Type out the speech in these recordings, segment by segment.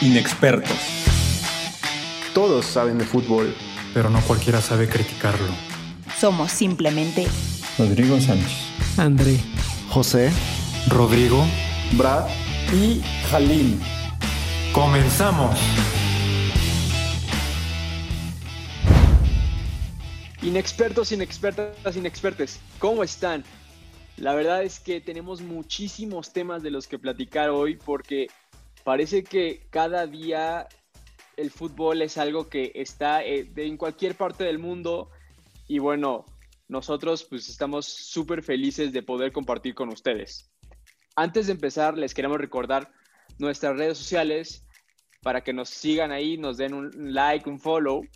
Inexpertos. Todos saben de fútbol, pero no cualquiera sabe criticarlo. Somos simplemente Rodrigo Sánchez, André, José, Rodrigo, Brad y Jalín. ¡Comenzamos! Inexpertos, inexpertas, inexpertes, ¿cómo están? La verdad es que tenemos muchísimos temas de los que platicar hoy porque parece que cada día el fútbol es algo que está eh, en cualquier parte del mundo y bueno, nosotros pues estamos súper felices de poder compartir con ustedes. Antes de empezar, les queremos recordar nuestras redes sociales para que nos sigan ahí, nos den un like, un follow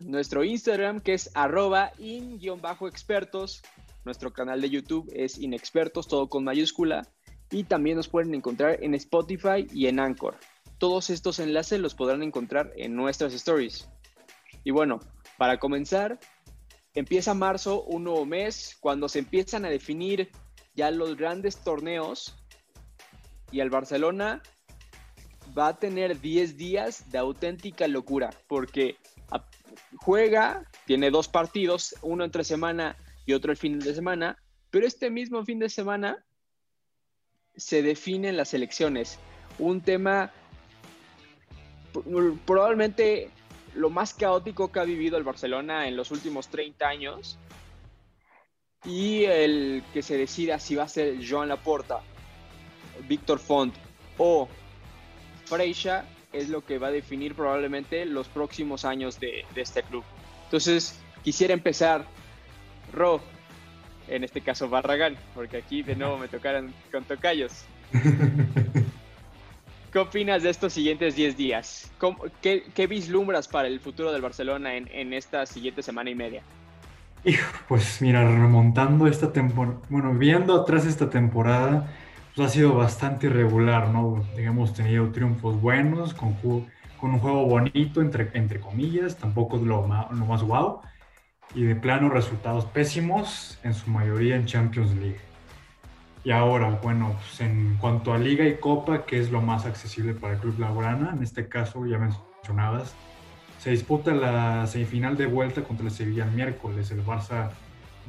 nuestro Instagram que es arroba in-expertos. Nuestro canal de YouTube es inexpertos, todo con mayúscula. Y también nos pueden encontrar en Spotify y en Anchor. Todos estos enlaces los podrán encontrar en nuestras stories. Y bueno, para comenzar, empieza marzo, un nuevo mes, cuando se empiezan a definir ya los grandes torneos. Y el Barcelona va a tener 10 días de auténtica locura, porque juega, tiene dos partidos, uno entre semana y otro el fin de semana, pero este mismo fin de semana se definen las elecciones. Un tema probablemente lo más caótico que ha vivido el Barcelona en los últimos 30 años y el que se decida si va a ser Joan Laporta, Víctor Font o Freixa es lo que va a definir probablemente los próximos años de, este club. Entonces, quisiera empezar, Ro, en este caso Barragán, porque aquí de nuevo me tocaron con tocayos. ¿Qué opinas de estos siguientes 10 días? qué, vislumbras para el futuro del Barcelona en, en esta siguiente semana y media? pues mira, remontando esta temporada, bueno, viendo atrás esta temporada, pues, ha sido bastante irregular, ¿no? Hemos tenido triunfos buenos, con, con un juego bonito, entre, entre comillas, tampoco lo, lo más guau, y de plano resultados pésimos, en su mayoría en Champions League. Y ahora, bueno, pues en cuanto a Liga y Copa, que es lo más accesible para el Club Laurana, en este caso ya mencionabas, se disputa la semifinal de vuelta contra el Sevilla el miércoles. El Barça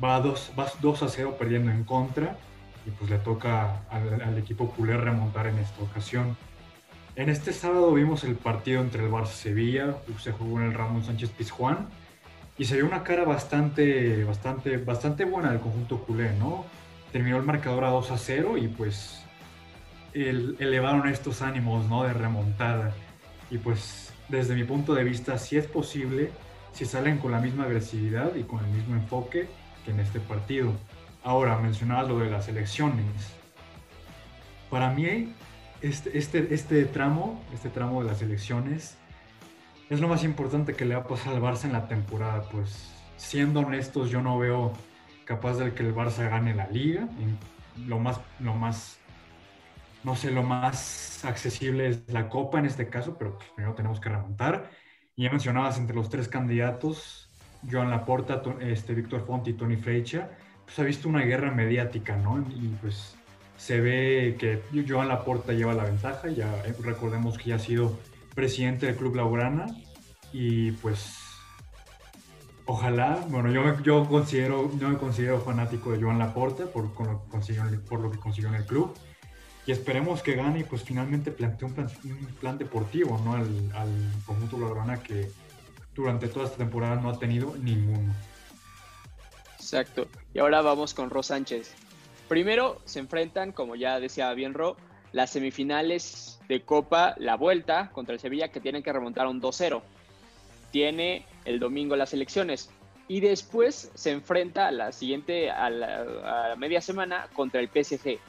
va 2, va 2 a 0 perdiendo en contra y pues le toca al, equipo culé remontar en esta ocasión. En este sábado vimos el partido entre el Barça Sevilla, se jugó en el Ramón Sánchez Pizjuán y se vio una cara bastante, bastante, bastante buena del conjunto culé, ¿no? Terminó el marcador a 2 a 0 y pues elevaron estos ánimos, ¿no? De remontada. Y pues desde mi punto de vista, si es posible, si salen con la misma agresividad y con el mismo enfoque que en este partido. Ahora, mencionabas lo de las elecciones. Para mí, este, este, este tramo, este tramo de las elecciones, es lo más importante que le va a pasar al Barça en la temporada. Pues, siendo honestos, yo no veo capaz de que el Barça gane la liga. Lo más, lo más, no sé, lo más accesible es la Copa en este caso, pero pues, primero tenemos que remontar. Y ya mencionabas entre los tres candidatos, Joan Laporta, este, Víctor Font y Tony Freixa pues ha visto una guerra mediática, ¿no? Y pues se ve que Joan Laporta lleva la ventaja, ya eh, recordemos que ya ha sido presidente del Club Laurana y pues ojalá, bueno, yo, yo considero, no me considero fanático de Joan Laporta por, lo que consiguió, por lo que consiguió en el club y esperemos que gane y pues finalmente plantee un plan, deportivo, ¿no? Al, al conjunto Laurana que durante toda esta temporada no ha tenido ninguno. Exacto. Y ahora vamos con Ro Sánchez. Primero se enfrentan, como ya decía bien Ro, las semifinales de Copa, la vuelta contra el Sevilla, que tienen que remontar un 2-0. Tiene el domingo las elecciones. Y después se enfrenta a la siguiente, a la, media semana, contra el PSG.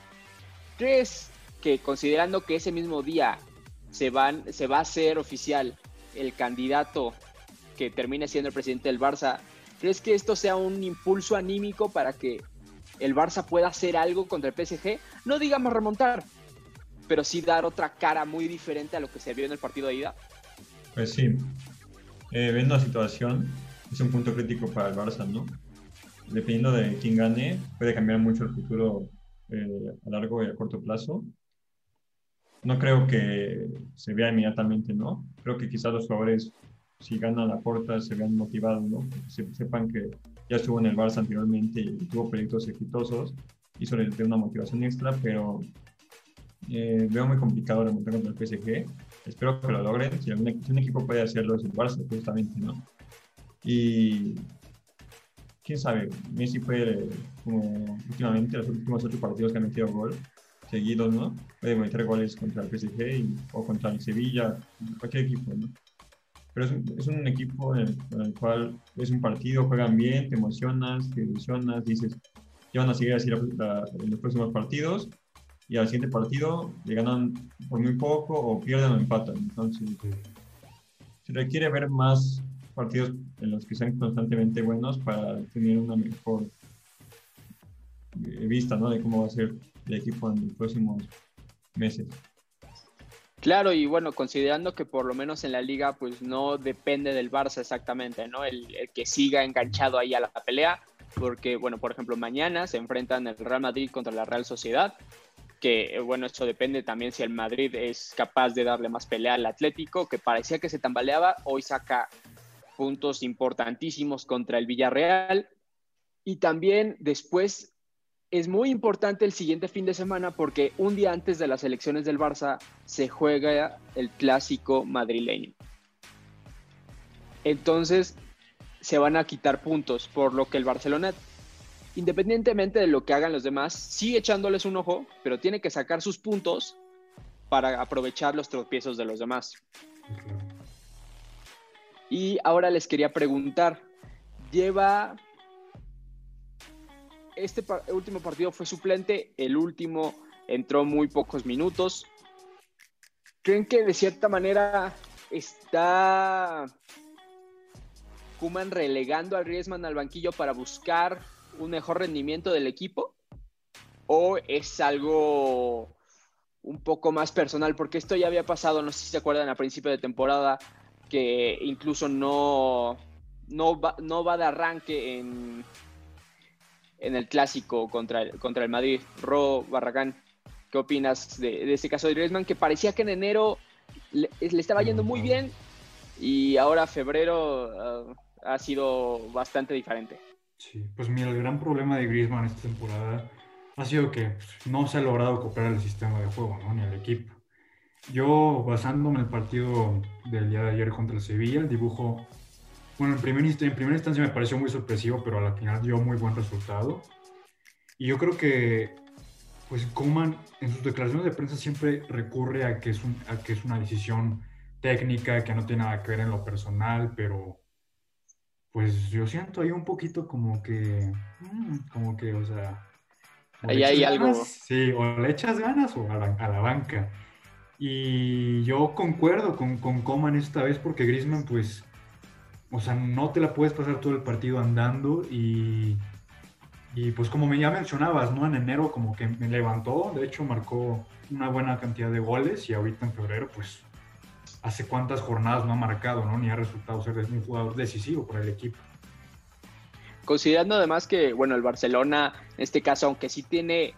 ¿Crees que considerando que ese mismo día se, van, se va a hacer oficial el candidato que termine siendo el presidente del Barça, ¿Crees que esto sea un impulso anímico para que el Barça pueda hacer algo contra el PSG? No digamos remontar, pero sí dar otra cara muy diferente a lo que se vio en el partido de ida. Pues sí, eh, viendo la situación, es un punto crítico para el Barça, ¿no? Dependiendo de quién gane, puede cambiar mucho el futuro eh, a largo y a corto plazo. no creo que se vea inmediatamente, ¿no? Creo que quizás los jugadores, si ganan la porta, se vean motivados, ¿no? Se, sepan que ya estuvo en el Barça anteriormente y tuvo proyectos exitosos les dé una motivación extra, pero eh, veo muy complicado remontar contra el PSG. Espero que lo logren. Si, algún, si un equipo puede hacerlo es el Barça, justamente, ¿no? Y quién sabe, Messi puede, como últimamente, los últimos ocho partidos que ha metido gol seguidos, ¿no? Puede meter goles contra el PSG o contra el Sevilla, cualquier equipo, ¿no? Pero es un, es un equipo en el, cual es un partido, juegan bien, te emocionas, te ilusionas, dices, ya van a seguir así en los próximos partidos y al siguiente partido le ganan por muy poco o pierden o empatan. Entonces, se requiere ver más partidos en los que sean constantemente buenos para tener una mejor eh, vista ¿no? de cómo va a ser el equipo en los próximos meses. Claro, y bueno, considerando que por lo menos en la liga, pues no depende del Barça exactamente, ¿no? El, el, que siga enganchado ahí a la pelea, porque, bueno, por ejemplo, mañana se enfrentan el Real Madrid contra la Real Sociedad, que, bueno, eso depende también si el Madrid es capaz de darle más pelea al Atlético, que parecía que se tambaleaba, hoy saca puntos importantísimos contra el Villarreal. Y también después es muy importante el siguiente fin de semana porque un día antes de las elecciones del Barça se juega el clásico madrileño. Entonces se van a quitar puntos, por lo que el Barcelona, independientemente de lo que hagan los demás, sigue echándoles un ojo, pero tiene que sacar sus puntos para aprovechar los tropiezos de los demás. Y ahora les quería preguntar, lleva... Este último partido fue suplente, el último entró muy pocos minutos. ¿Creen que de cierta manera está Kuman relegando al Griezmann al banquillo para buscar un mejor rendimiento del equipo? ¿O es algo un poco más personal? Porque esto ya había pasado, no sé si se acuerdan, a principio de temporada, que incluso no, no, va, no va de arranque en, en el clásico contra el, contra el Madrid. Ro Barragán, ¿qué opinas de, de ese caso de Griezmann? Que parecía que en enero le, le estaba yendo muy bien y ahora febrero uh, ha sido bastante diferente. Sí, pues mira, el gran problema de Griezmann esta temporada ha sido que no se ha logrado cooperar el sistema de juego, ¿no? ni el equipo. Yo, basándome en el partido del día de ayer contra el Sevilla, el dibujo, bueno, en, primer, en primera instancia me pareció muy sorpresivo, pero a la final dio muy buen resultado. Y yo creo que, pues, Kuman en sus declaraciones de prensa siempre recurre a que, es un, a que es una decisión técnica, que no tiene nada que ver en lo personal, pero pues yo siento ahí un poquito como que, mm, como que, o sea... Ahí hay algo. Sí, o le echas ganas o a la, a la banca. Y yo concuerdo con, con Coman esta vez porque Griezmann, pues, o sea, no te la puedes pasar todo el partido andando y, y pues como ya mencionabas, ¿no? En enero como que me levantó, de hecho marcó una buena cantidad de goles y ahorita en febrero, pues, hace cuántas jornadas no ha marcado, ¿no? Ni ha resultado ser un jugador decisivo para el equipo. Considerando además que, bueno, el Barcelona, en este caso, aunque sí tiene,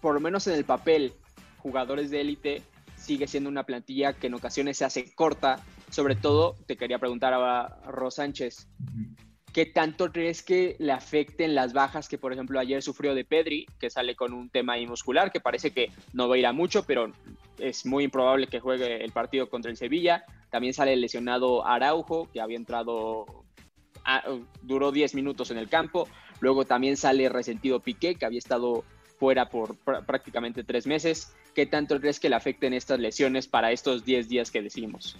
por lo menos en el papel, jugadores de élite, sigue siendo una plantilla que en ocasiones se hace corta. Sobre todo, te quería preguntar a Ros Sánchez, ¿qué tanto crees que le afecten las bajas que, por ejemplo, ayer sufrió de Pedri, que sale con un tema ahí muscular, que parece que no va a ir a mucho, pero es muy improbable que juegue el partido contra el Sevilla? También sale lesionado Araujo, que había entrado, a, duró 10 minutos en el campo. Luego también sale resentido Piqué, que había estado fuera por pr prácticamente tres meses. ¿Qué tanto crees que le afecten estas lesiones para estos 10 días que decimos?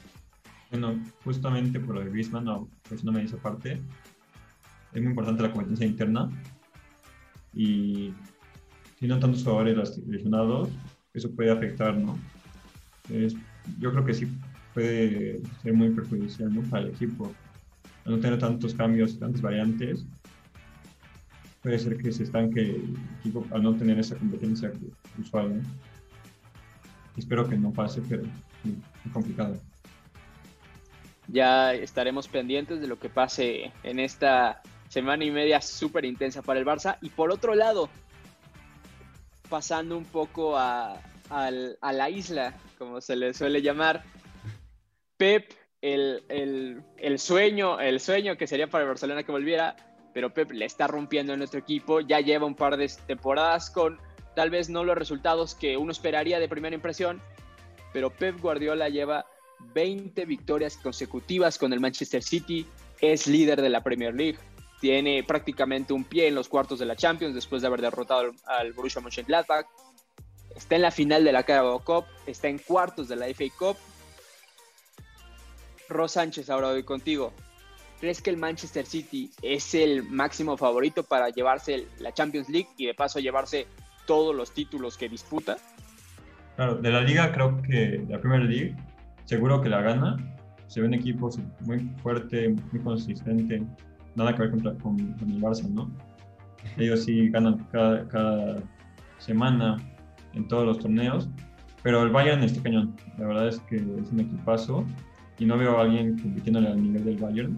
Bueno, justamente por lo de Griezmann, no, pues no me dice parte. Es muy importante la competencia interna y no tantos jugadores lesionados, eso puede afectar, ¿no? Es, yo creo que sí puede ser muy perjudicial ¿no? para el equipo. Al no tener tantos cambios, tantas variantes, puede ser que se estanque el equipo al no tener esa competencia usual. ¿no? Espero que no pase, pero es complicado. Ya estaremos pendientes de lo que pase en esta semana y media súper intensa para el Barça. Y por otro lado, pasando un poco a, la isla, como se le suele llamar. Pep, el, el- el sueño, el sueño que sería para el Barcelona que volviera, pero Pep le está rompiendo en nuestro equipo. Ya lleva un par de temporadas con tal vez no los resultados que uno esperaría de primera impresión, pero Pep Guardiola lleva 20 victorias consecutivas con el Manchester City, es líder de la Premier League, tiene prácticamente un pie en los cuartos de la Champions después de haber derrotado al, Borussia Mönchengladbach, está en la final de la Carabao Cup, está en cuartos de la FA Cup. Ros Sánchez, ahora voy contigo. ¿Crees que el Manchester City es el máximo favorito para llevarse la Champions League y de paso llevarse todos los títulos que disputa? Claro, de la liga creo que la Premier League seguro que la gana. Se ve un equipo muy fuerte, muy consistente. Nada que ver contra, con, el Barça, ¿no? Ellos sí ganan cada, semana en todos los torneos. Pero el Bayern está cañón. La verdad es que es un equipazo y no veo a alguien compitiéndole al nivel del Bayern.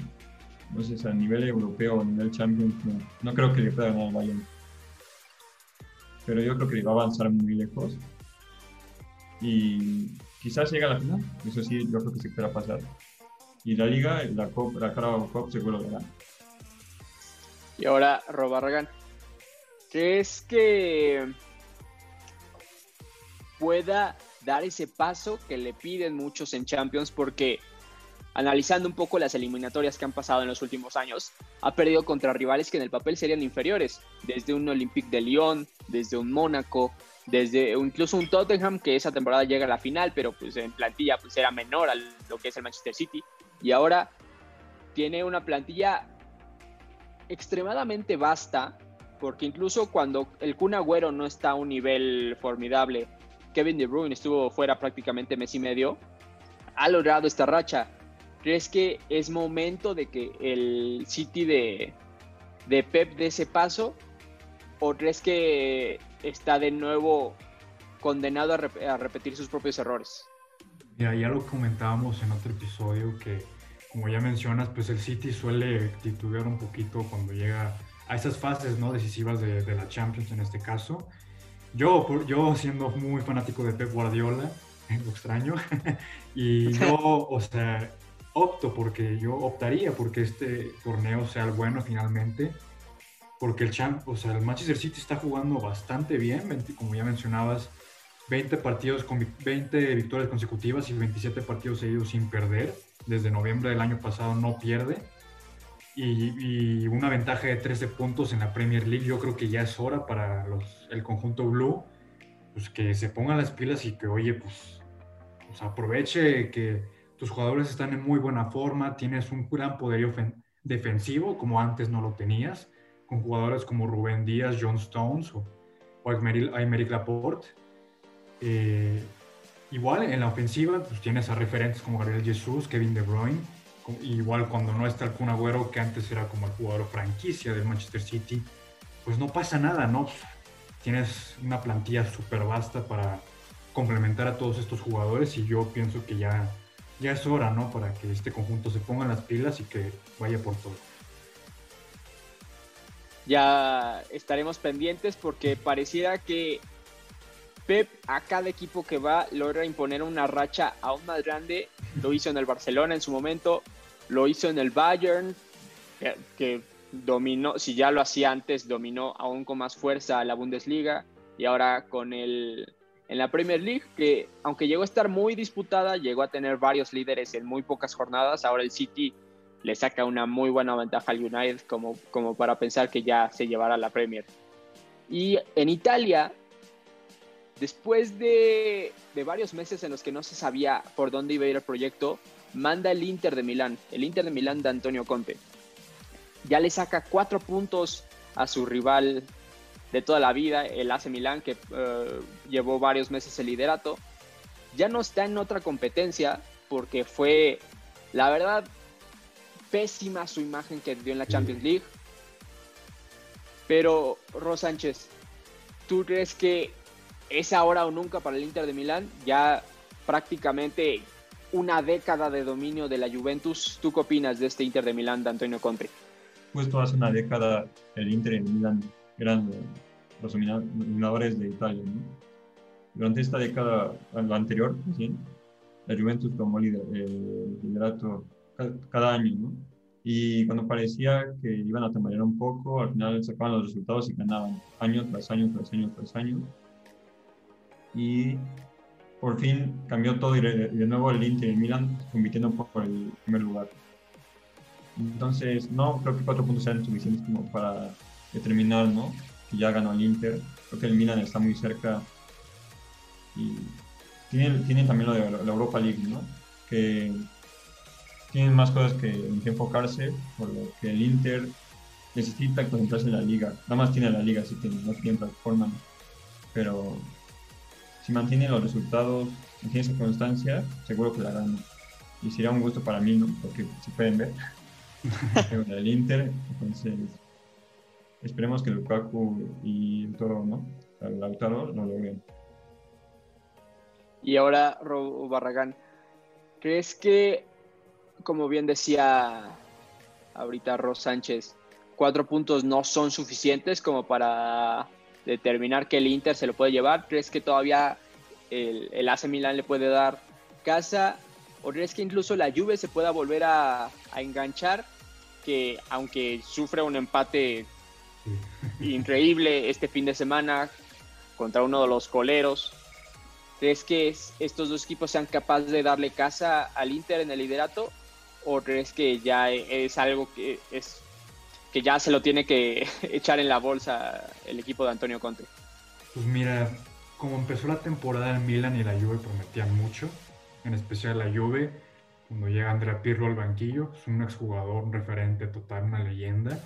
Entonces, a nivel europeo, a nivel Champions, no, no creo que le pueda ganar al Bayern. Pero yo creo que va a avanzar muy lejos. Y quizás llegue a la final. Eso sí, yo creo que se pueda pasar. Y la Liga, la, Cop, la Carabao Cup seguro lo gana. Y ahora, Robarragán. ¿Crees que pueda dar ese paso que le piden muchos en Champions? Porque analizando un poco las eliminatorias que han pasado en los últimos años, ha perdido contra rivales que en el papel serían inferiores, desde un Olympique de Lyon, desde un Mónaco, desde incluso un Tottenham que esa temporada llega a la final, pero pues en plantilla pues era menor a lo que es el Manchester City, y ahora tiene una plantilla extremadamente vasta, porque incluso cuando el Kun Agüero no está a un nivel formidable, Kevin De Bruyne estuvo fuera prácticamente mes y medio, ha logrado esta racha. ¿Crees que es momento de que el City de, de Pep dé ese paso? ¿O crees que está de nuevo condenado a, rep a, repetir sus propios errores? Ya lo comentábamos en otro episodio que, como ya mencionas, pues el City suele titubear un poquito cuando llega a esas fases ¿no? decisivas de, de la Champions en este caso. Yo, yo siendo muy fanático de Pep Guardiola, lo extraño, y yo, o sea, opto porque yo optaría porque este torneo sea el bueno finalmente, porque el champ, o sea, el Manchester City está jugando bastante bien, 20, como ya mencionabas, 20 partidos con 20 victorias consecutivas y 27 partidos seguidos sin perder. Desde noviembre del año pasado no pierde. Y, una ventaja de 13 puntos en la Premier League. Yo creo que ya es hora para los, el conjunto Blue pues que se pongan las pilas y que, oye, pues, pues aproveche que tus jugadores están en muy buena forma, tienes un gran poderío defensivo como antes no lo tenías, con jugadores como Rubén Díaz, John Stones o, o Aymeric Laporte. Eh, igual en la ofensiva pues tienes a referentes como Gabriel Jesús, Kevin De Bruyne, igual cuando no está el Kun Agüero que antes era como el jugador franquicia del Manchester City, pues no pasa nada, ¿no? Tienes una plantilla súper vasta para complementar a todos estos jugadores y yo pienso que ya ya es hora, ¿no? Para que este conjunto se ponga las pilas y que vaya por todo. Ya estaremos pendientes porque pareciera que A cada equipo que va logra imponer una racha aún más grande. Lo hizo en el Barcelona en su momento, lo hizo en el Bayern, que, que dominó, si ya lo hacía antes, dominó aún con más fuerza a la Bundesliga y ahora con el, en la Premier League, que aunque llegó a estar muy disputada, llegó a tener varios líderes en muy pocas jornadas. Ahora el City le saca una muy buena ventaja al United como, como para pensar que ya se llevará la Premier. Y en Italia, después de, de varios meses en los que no se sabía por dónde iba a ir el proyecto, manda el Inter de Milán, el Inter de Milán de Antonio Conte. Ya le saca cuatro puntos a su rival de toda la vida, el AC Milán, que uh, llevó varios meses el liderato, ya no está en otra competencia porque fue, la verdad, pésima su imagen que dio en la Champions League. Pero, Ros Sánchez, ¿tú crees que es ahora o nunca para el Inter de Milán? Ya prácticamente una década de dominio de la Juventus. ¿Tú qué opinas de este Inter de Milán de Antonio Conte? Justo hace una década el Inter de Milán eran los dominadores de Italia, durante esta década, la anterior, ¿sí? la Juventus tomó el liderato cada año, ¿no? Y cuando parecía que iban a tambalear un poco, al final sacaban los resultados y ganaban año tras año, tras año, tras año. Y por fin cambió todo y de, nuevo el Inter y el Milan compitiendo por el primer lugar. Entonces, no creo que cuatro puntos sean suficientes como para determinar, ¿no? Que ya ganó el Inter. Creo que el Milan está muy cerca y tienen, tienen también lo de la Europa League, ¿no? Que tienen más cosas que, en que enfocarse, por lo que el Inter necesita concentrarse en la liga. Nada más tiene la liga, así que no tiene plataforma. Pero si mantiene los resultados, mantiene esa constancia, seguro que la gana. Y sería un gusto para mí, ¿no? Porque si pueden ver, el Inter, entonces esperemos que Lukaku y el Toro, ¿no? El Lautaro lo logren. Y ahora, Robo Barragán, ¿crees que, como bien decía ahorita Ros Sánchez, cuatro puntos no son suficientes como para determinar que el Inter se lo puede llevar? ¿Crees que todavía el, el AC Milan le puede dar casa? ¿O crees que incluso la Juve se pueda volver a, a enganchar? Que aunque sufre un empate increíble este fin de semana contra uno de los coleros, ¿crees que estos dos equipos sean capaces de darle casa al Inter en el liderato? ¿O crees que ya es algo que es que ya se lo tiene que echar en la bolsa el equipo de Antonio Conte? Pues mira, como empezó la temporada en Milan y la Juve prometían mucho, en especial la Juve, cuando llega Andrea Pirlo al banquillo, es un exjugador, un referente total, una leyenda.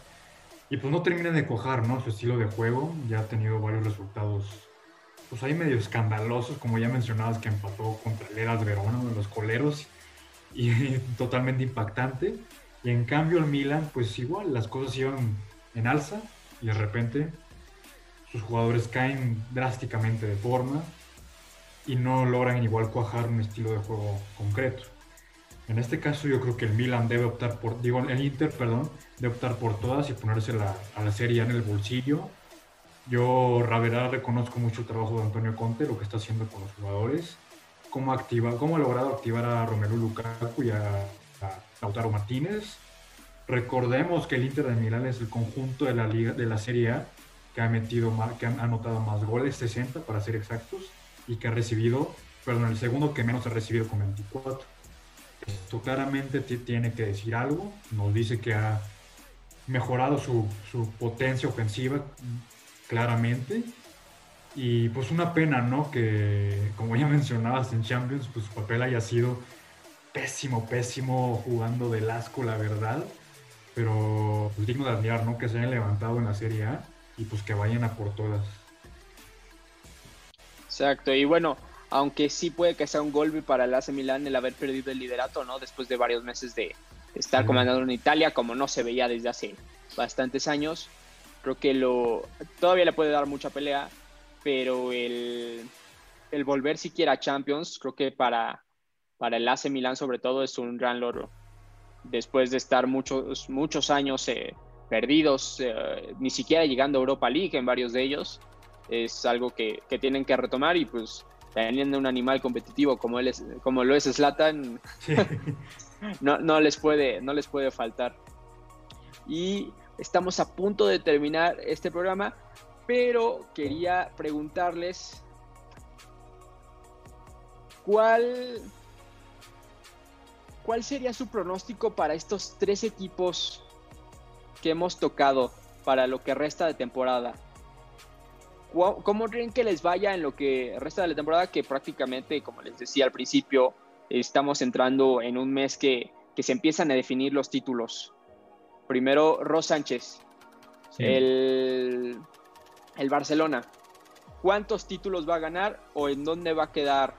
Y pues no termina de cojar, ¿no? Su estilo de juego, ya ha tenido varios resultados, pues ahí medio escandalosos, como ya mencionabas, que empató contra el Eras Verona, los coleros, y totalmente impactante. Y en cambio el Milan, pues igual, las cosas iban en alza y de repente sus jugadores caen drásticamente de forma y no logran igual cuajar un estilo de juego concreto. En este caso yo creo que el Milan debe optar por, digo, el Inter, perdón, debe optar por todas y ponerse a la serie en el bolsillo. Yo, la verdad, reconozco mucho el trabajo de Antonio Conte, lo que está haciendo con los jugadores, cómo, activa, cómo ha logrado activar a Romelu Lukaku y a Lautaro Martínez. Recordemos que el Inter de Milán es el conjunto de la liga de la Serie A que ha metido que anotado más goles, 60 para ser exactos, y que ha recibido, perdón, el segundo que menos ha recibido con 24. Esto claramente tiene que decir algo, nos dice que ha mejorado su, su potencia ofensiva claramente, y pues una pena, ¿no? Que como ya mencionabas en Champions, pues su papel haya sido pésimo, pésimo jugando del asco, la verdad. Pero pues, digno de admirar, ¿no? Que se hayan levantado en la Serie A y pues que vayan a por todas. Exacto, y bueno, aunque sí puede que sea un golpe para el AC Milan el haber perdido el liderato, ¿no? Después de varios meses de estar comandando en Italia, como no se veía desde hace bastantes años. Creo que lo todavía le puede dar mucha pelea, pero el, el volver siquiera a Champions, creo que para, para el AC Milan sobre todo es un gran logro. Después de estar muchos, muchos años eh, perdidos, eh, ni siquiera llegando a Europa League en varios de ellos, es algo que, que tienen que retomar y pues teniendo un animal competitivo como, él es, como lo es Slatan, no, no, les puede, no les puede faltar. Y estamos a punto de terminar este programa, pero quería preguntarles cuál ¿cuál sería su pronóstico para estos tres equipos que hemos tocado para lo que resta de temporada? ¿Cómo creen que les vaya en lo que resta de la temporada? Que prácticamente, como les decía al principio, estamos entrando en un mes que, se empiezan a definir los títulos. Primero, Ros Sánchez, el, el Barcelona. ¿Cuántos títulos va a ganar o en dónde va a quedar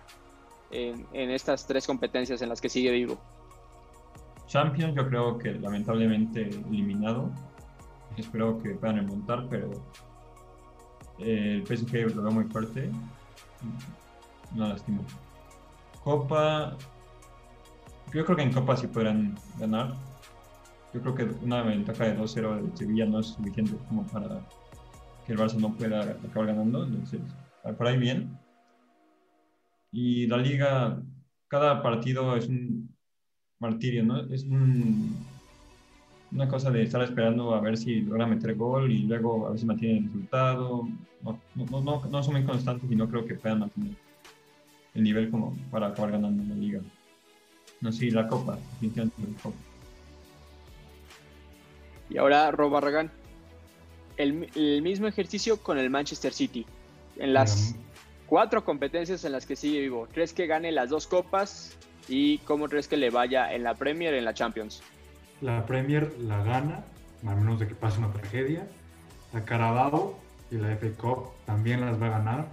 en, en, estas tres competencias en las que sigue vivo? Champions yo creo que lamentablemente eliminado. Espero que puedan remontar, pero eh, el PSG lo veo muy fuerte. No lastimo. Copa, yo creo que en Copa sí podrán ganar. Yo creo que una ventaja de 2-0 de Sevilla no es suficiente como para que el Barça no pueda acabar ganando. Entonces, por ahí bien. Y la liga, cada partido es un martirio, ¿no? Es un, una cosa de estar esperando a ver si logra meter gol y luego a ver si mantiene el resultado. No, no, no, no son muy constantes y no creo que puedan mantener el nivel como para acabar ganando la liga. No, sí, la copa, definitivamente la copa. Y ahora, Rob Barragán, el, el, mismo ejercicio con el Manchester City. En las cuatro competencias en las que sigue vivo, ¿crees que gane las dos copas? ¿Y cómo crees que le vaya en la Premier y en la Champions? La Premier la gana, a menos de que pase una tragedia. La Carabao y la FA Cup también las va a ganar.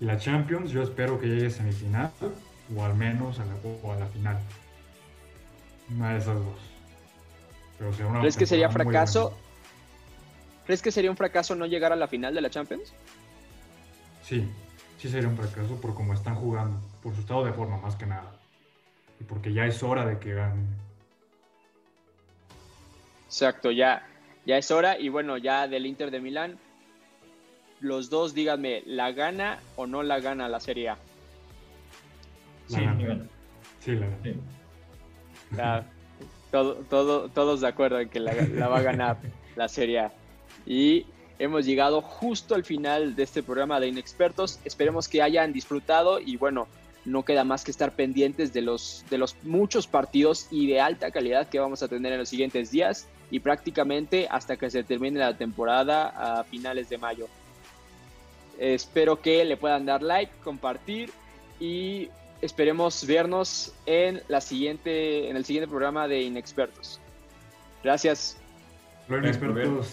Y la Champions, yo espero que llegue a semifinal o al menos a la, o a la final. Una de esas dos. ¿Crees que sería fracaso? ¿Crees que sería un fracaso no llegar a la final de la Champions? Sí, sí sería un fracaso por cómo están jugando, por su estado de forma más que nada. Y porque ya es hora de que ganen. Exacto, ya, ya es hora. Y bueno, ya del Inter de Milán, los dos díganme, ¿la gana o no la gana la Serie A? sí, la gana. Sí, la gana. todo, todos de acuerdo en que la, la va a ganar la Serie A. Y hemos llegado justo al final de este programa de Inexpertos. Esperemos que hayan disfrutado y bueno, no queda más que estar pendientes de los, de los muchos partidos y de alta calidad que vamos a tener en los siguientes días y prácticamente hasta que se termine la temporada a finales de mayo. Espero que le puedan dar like, compartir y esperemos vernos en, la siguiente, en el siguiente programa de Inexpertos. Gracias. Inexpertos.